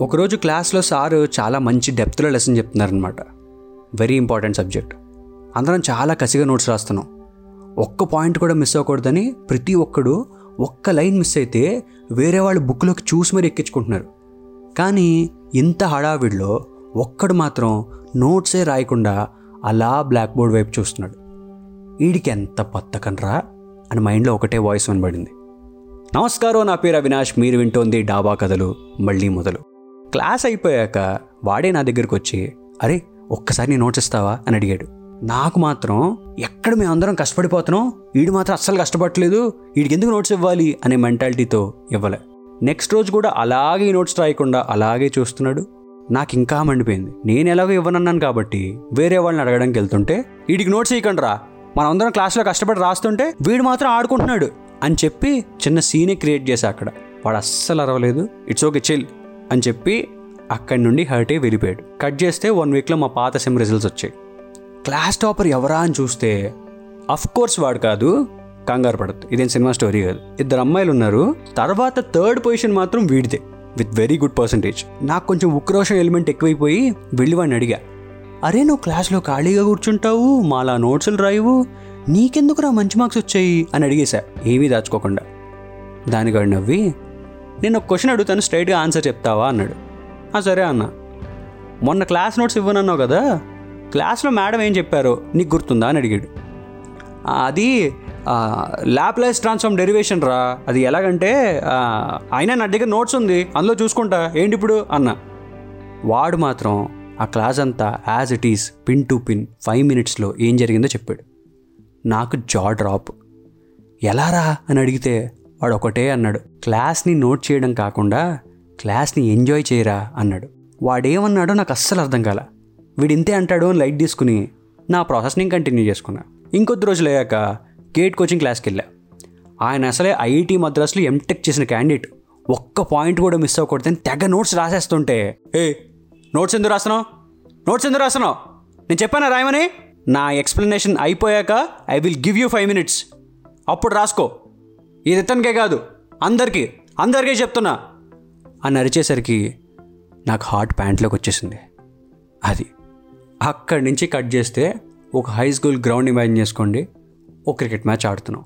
ఒకరోజు క్లాస్లో సారు చాలా మంచి డెప్త్లో లెసన్ చెప్తున్నారనమాట వెరీ ఇంపార్టెంట్ సబ్జెక్ట్ అందరం చాలా కసిగా నోట్స్ రాస్తున్నాం. ఒక్క పాయింట్ కూడా మిస్ అవ్వకూడదని ప్రతి ఒక్కడు ఒక్క లైన్ మిస్ అయితే వేరే వాళ్ళు బుక్లోకి చూసి మరీ ఎక్కించుకుంటున్నారు. కానీ ఇంత హడావిడిలో ఒక్కడు మాత్రం నోట్సే రాయకుండా అలా బ్లాక్ బోర్డ్ వైపు చూస్తున్నాడు. వీడికి ఎంత పత్తకనరా అని మైండ్లో ఒకటే వాయిస్ వినబడింది. నమస్కారం నా పేరు అవినాష్. మీరు వింటోంది డాబా కథలు మళ్ళీ మొదలు. క్లాస్ అయిపోయాక వాడే నా దగ్గరికి వచ్చి అరే ఒక్కసారి నీ నోట్స్ ఇస్తావా? అని అడిగాడు. నాకు మాత్రం ఎక్కడ మేము అందరం కష్టపడిపోతున్నాం? వీడు మాత్రం అస్సలు కష్టపడట్లేదు. వీడికి ఎందుకు నోట్స్ ఇవ్వాలి? అనే మెంటాలిటీతో ఇవ్వలే. నెక్స్ట్ రోజు కూడా అలాగే ఈ నోట్స్ రాయకుండా అలాగే చూస్తున్నాడు. నాకు ఇంకా మండిపోయింది. నేను ఎలాగో ఇవ్వనన్నాను కాబట్టి వేరే వాళ్ళని అడగడానికి వెళ్తుంటే వీడికి నోట్స్ ఇవ్వకండి రా. మనందరం క్లాస్లో కష్టపడి రాస్తుంటే వీడు మాత్రం ఆడుకుంటున్నాడు. అని చెప్పి చిన్న సీనే క్రియేట్ చేశా అక్కడ. వాడు అస్సలు అరవలేదు. ఇట్స్ ఓకే చిల్ అని చెప్పి అక్కడి నుండి హర్ట్ అయ్యి వెళ్ళిపోయాడు. కట్ చేస్తే వన్ వీక్లో మా పాత సెమ్ రిజల్ట్స్ వచ్చాయి. క్లాస్ టాపర్ ఎవరా అని చూస్తే అఫ్ కోర్స్ వాడు కాదు కంగారు పడద్దు. ఇదేం సినిమా స్టోరీ కాదు. ఇద్దరు అమ్మాయిలు ఉన్నారు తర్వాత థర్డ్ పొజిషన్ మాత్రం వీడిదే విత్ వెరీ గుడ్ పర్సంటేజ్ నాకు కొంచెం ఉక్రోషం ఎలిమెంట్ ఎక్కువైపోయి వెళ్ళి వాడిని అడిగా అరే నువ్వు క్లాస్లో ఖాళీగా కూర్చుంటావు మాలా నోట్సులు రాయవు నీకెందుకురా మంచి మార్క్స్ వచ్చాయి? అని అడిగేశా. ఏమీ దాచుకోకుండా. దాని నవ్వి నేను ఒక క్వశ్చన్ అడుగుతాను స్ట్రైట్గా ఆన్సర్ చెప్తావా అన్నాడు. "ఆ, సరే అన్న. మొన్న క్లాస్ నోట్స్ ఇవ్వనన్నావు కదా? క్లాస్లో మేడం ఏం చెప్పారో? నీకు గుర్తుందా అని అడిగాడు. అది ల్యాప్లైస్ ట్రాన్స్ఫార్మ్ డెరివేషన్ రా. అది ఎలాగంటే అయినా నా దగ్గర నోట్స్ ఉంది అందులో చూసుకుంటా. ఏంటి ఇప్పుడు? అన్న. వాడు మాత్రం ఆ క్లాస్ అంతా as it is pin to pin five మినిట్స్లో ఏం జరిగిందో చెప్పాడు. నాకు జా డ్రాప్ ఎలా రా? అని అడిగితే వాడు ఒకటే అన్నాడు. క్లాస్ని నోట్ చేయడం కాకుండా క్లాస్ని ఎంజాయ్ చేయరా అన్నాడు. వాడేమన్నాడో నాకు అస్సలు అర్థం కాల. వీడింతే ఇంతే అంటాడు అని లైట్ తీసుకుని నా ప్రాసెస్ని కంటిన్యూ చేసుకున్నా. ఇంకొద్ది రోజులు అయ్యాక గేట్ కోచింగ్ క్లాస్కి వెళ్ళా ఆయన అసలే ఐఐటి మద్రాసులో ఎంటెక్ చేసిన క్యాండిడేట్. ఒక్క పాయింట్ కూడా మిస్ అవ్వకూడదని తెగ నోట్స్ రాసేస్తుంటే ఏ నోట్స్ ఎందుకు రాస్తున్నావు? నోట్స్ ఎందుకు రాస్తున్నావు? నేను చెప్పానా రాయమని? నా ఎక్స్ప్లెనేషన్ అయిపోయాక I will give you five minutes. అప్పుడు రాసుకో. ఇది ఇతనికే కాదు అందరికీ అందరికీ చెప్తున్నా అని అరిచేసరికి నాకు హార్ట్ ప్యాంట్లోకి వచ్చేసింది. అది అక్కడి నుంచి కట్ చేస్తే ఒక హై స్కూల్ గ్రౌండ్ ఇమాజిన్ చేసుకోండి ఒక క్రికెట్ మ్యాచ్ ఆడుతున్నాం.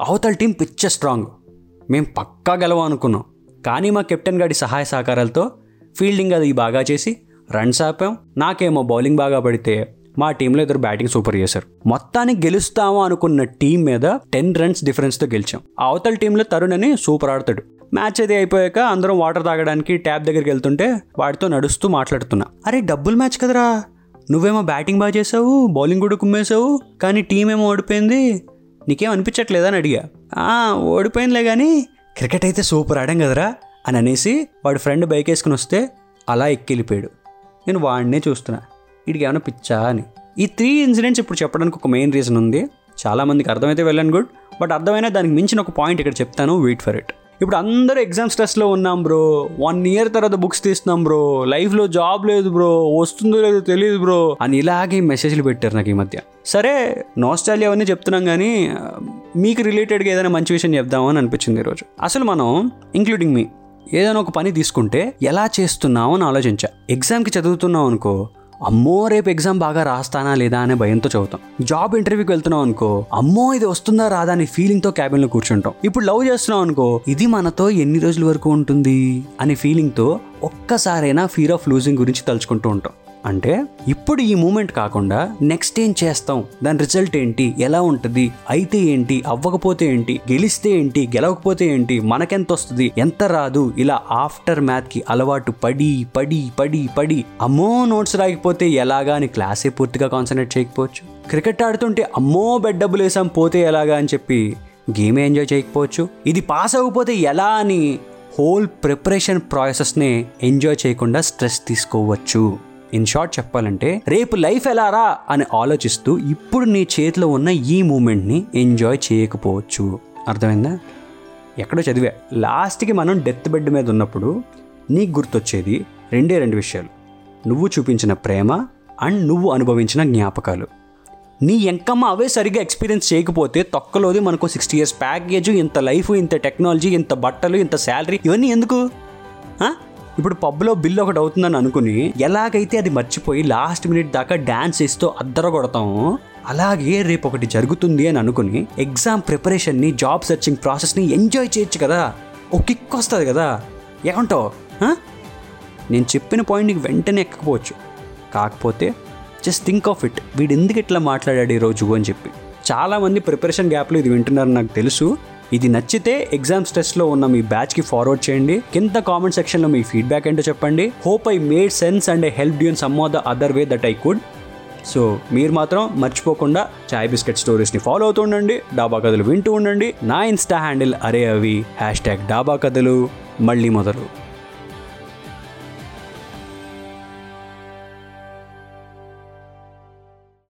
అవతల టీం పిచ్చ స్ట్రాంగ్ మేము పక్కా గెలవం అనుకున్నాం. కానీ మా కెప్టెన్ గారి సహాయ సహకారాలతో ఫీల్డింగ్ అది బాగా చేసి రన్స్ ఆపాం. నాకేమో బౌలింగ్ బాగా పడితే మా టీంలో ఇద్దరు బ్యాటింగ్ సూపర్ చేశారు. మొత్తానికి గెలుస్తాము అనుకున్న టీం మీద టెన్ రన్స్ డిఫరెన్స్తో గెలిచాం. అవతల టీంలో తరుణ్ అని సూపర్ ఆడతాడు. మ్యాచ్ అది అయిపోయాక అందరం వాటర్ తాగడానికి ట్యాప్ దగ్గరికి వెళ్తుంటే వాడితో నడుస్తూ మాట్లాడుతున్నా. అరే డబ్బుల్ మ్యాచ్ కదరా. నువ్వేమో బ్యాటింగ్ బాగా చేసావు బౌలింగ్ కూడా కుమ్మేశావు కానీ టీం ఏమో ఓడిపోయింది. నీకేం అనిపించట్లేదా? అని అడిగా. "ఆ, ఓడిపోయిందిలే కానీ క్రికెట్ అయితే సూపర్ ఆడాం కదరా అని అనేసి వాడి ఫ్రెండ్ బైక్ వేసుకుని వస్తే అలా ఎక్కెళ్ళిపోయాడు నేను వాడినే చూస్తున్నా. వీడికి ఏమైనా పిచ్చా అని. ఈ త్రీ ఇన్సిడెంట్స్ ఇప్పుడు చెప్పడానికి ఒక మెయిన్ రీజన్ ఉంది. చాలామందికి అర్థమైతే వెళ్ళాను గుడ్ బట్ అర్థమైనా దానికి మించిన ఒక పాయింట్ ఇక్కడ చెప్తాను వెయిట్ ఫర్ ఇట్ ఇప్పుడు అందరూ ఎగ్జామ్ స్ట్రెస్లో ఉన్నాం బ్రో. వన్ ఇయర్ తర్వాత బుక్స్ తీస్తున్నాం బ్రో. లైఫ్లో జాబ్ లేదు బ్రో. వస్తుందో లేదో తెలియదు బ్రో. అని ఇలాగే మెసేజ్లు పెట్టారు నాకు ఈ మధ్య. సరే నోస్టాలియా అవన్నీ చెప్తున్నాం కానీ మీకు రిలేటెడ్గా ఏదైనా మంచి విషయం చెప్దామని అనిపించింది ఈరోజు అసలు మనం ఇంక్లూడింగ్ మీ ఏదైనా ఒక పని తీసుకుంటే ఎలా చేస్తున్నావు అని ఆలోచించా. ఎగ్జామ్కి చదువుతున్నావు అనుకో అమ్మో రేపు ఎగ్జామ్ బాగా రాస్తానా లేదా అనే భయంతో చదువుతాం. జాబ్ ఇంటర్వ్యూకి వెళ్తున్నాం అనుకో అమ్మో ఇది వస్తుందా రాదా అనే ఫీలింగ్తో క్యాబిన్లో కూర్చుంటాం. ఇప్పుడు లవ్ చేస్తున్నాం అనుకో ఇది మనతో ఎన్ని రోజుల వరకు ఉంటుంది? అనే ఫీలింగ్తో ఒక్కసారైనా ఫీర్ ఆఫ్ లూజింగ్ గురించి తలుచుకుంటూ ఉంటాం. అంటే ఇప్పుడు ఈ మూమెంట్ కాకుండా నెక్స్ట్ ఏం చేస్తాం? దాని రిజల్ట్ ఏంటి? ఎలా ఉంటుంది? అయితే ఏంటి? అవ్వకపోతే ఏంటి? గెలిస్తే ఏంటి? గెలవకపోతే ఏంటి? మనకెంత వస్తుంది ఎంత రాదు? ఇలా ఆఫ్టర్ మ్యాథ్కి అలవాటు పడి పడి పడి పడి అమ్మో నోట్స్ రాకపోతే ఎలాగా అని క్లాసే పూర్తిగా కాన్సన్ట్రేట్ చేయకపోవచ్చు? క్రికెట్ ఆడుతుంటే అమ్మో బెడ్ డబ్బులు వేసాం పోతే ఎలాగా అని చెప్పి గేమే ఎంజాయ్ చేయకపోవచ్చు? ఇది పాస్ అవ్వకపోతే ఎలా అని హోల్ ప్రిపరేషన్ ప్రాసెస్ని ఎంజాయ్ చేయకుండా స్ట్రెస్ తీసుకోవచ్చు. ఇన్ షార్ట్ చెప్పాలంటే రేపు లైఫ్ ఎలా రా? అని ఆలోచిస్తూ ఇప్పుడు నీ చేతిలో ఉన్న ఈ మూమెంట్ని ఎంజాయ్ చేయకపోవచ్చు. అర్థమైందా? ఎక్కడో చదివా. లాస్ట్కి మనం డెత్ బెడ్ మీద ఉన్నప్పుడు నీకు గుర్తొచ్చేది రెండే రెండు విషయాలు. నువ్వు చూపించిన ప్రేమ అండ్ నువ్వు అనుభవించిన జ్ఞాపకాలు. నీ ఎంకమ్మ అవే సరిగ్గా ఎక్స్పీరియన్స్ చేయకపోతే తొక్కలోది మనకు సిక్స్టీ ఇయర్స్ ప్యాకేజ్ ఇంత లైఫ్ ఇంత టెక్నాలజీ ఇంత బట్టలు ఇంత శాలరీ ఇవన్నీ ఎందుకు? ఆ? ఇప్పుడు పబ్లో బిల్ ఒకటి అవుతుందని అనుకుని ఎలాగైతే అది మర్చిపోయి లాస్ట్ మినిట్ దాకా డాన్స్ చేస్తూ అద్దర కొడతాము అలాగే రేపు ఒకటి జరుగుతుంది అని అనుకుని ఎగ్జామ్ ప్రిపరేషన్ని జాబ్ సెర్చింగ్ ప్రాసెస్ని ఎంజాయ్ చేయొచ్చు కదా. ఓ కిక్ వస్తుంది కదా. ఏమంటావు? నేను చెప్పిన పాయింట్ నీకు వెంటనే ఎక్కకపోవచ్చు. కాకపోతే జస్ట్ థింక్ ఆఫ్ ఇట్. వీడు ఎందుకు ఇట్లా మాట్లాడాడు ఈరోజు అని చెప్పి. చాలామంది ప్రిపరేషన్ గ్యాప్లో ఇది వింటున్నారని నాకు తెలుసు. ఇది నచ్చితే ఎగ్జామ్ స్ట్రెస్లో ఉన్న మీ బ్యాచ్కి ఫార్వర్డ్ చేయండి. కింద కామెంట్ సెక్షన్లో మీ ఫీడ్బ్యాక్ ఏంటో చెప్పండి. Hope I made sense and I help you in some of the other way that I could so మీరు మాత్రం మర్చిపోకుండా చాయ్ బిస్కెట్ స్టోరీస్ని ఫాలో అవుతూ ఉండండి. డాబా కథలు వింటూ ఉండండి. నా ఇన్స్టా హ్యాండిల్ అరే అవి హ్యాష్ ట్యాగ్ డాబా కథలు. మళ్ళీ మొదలు.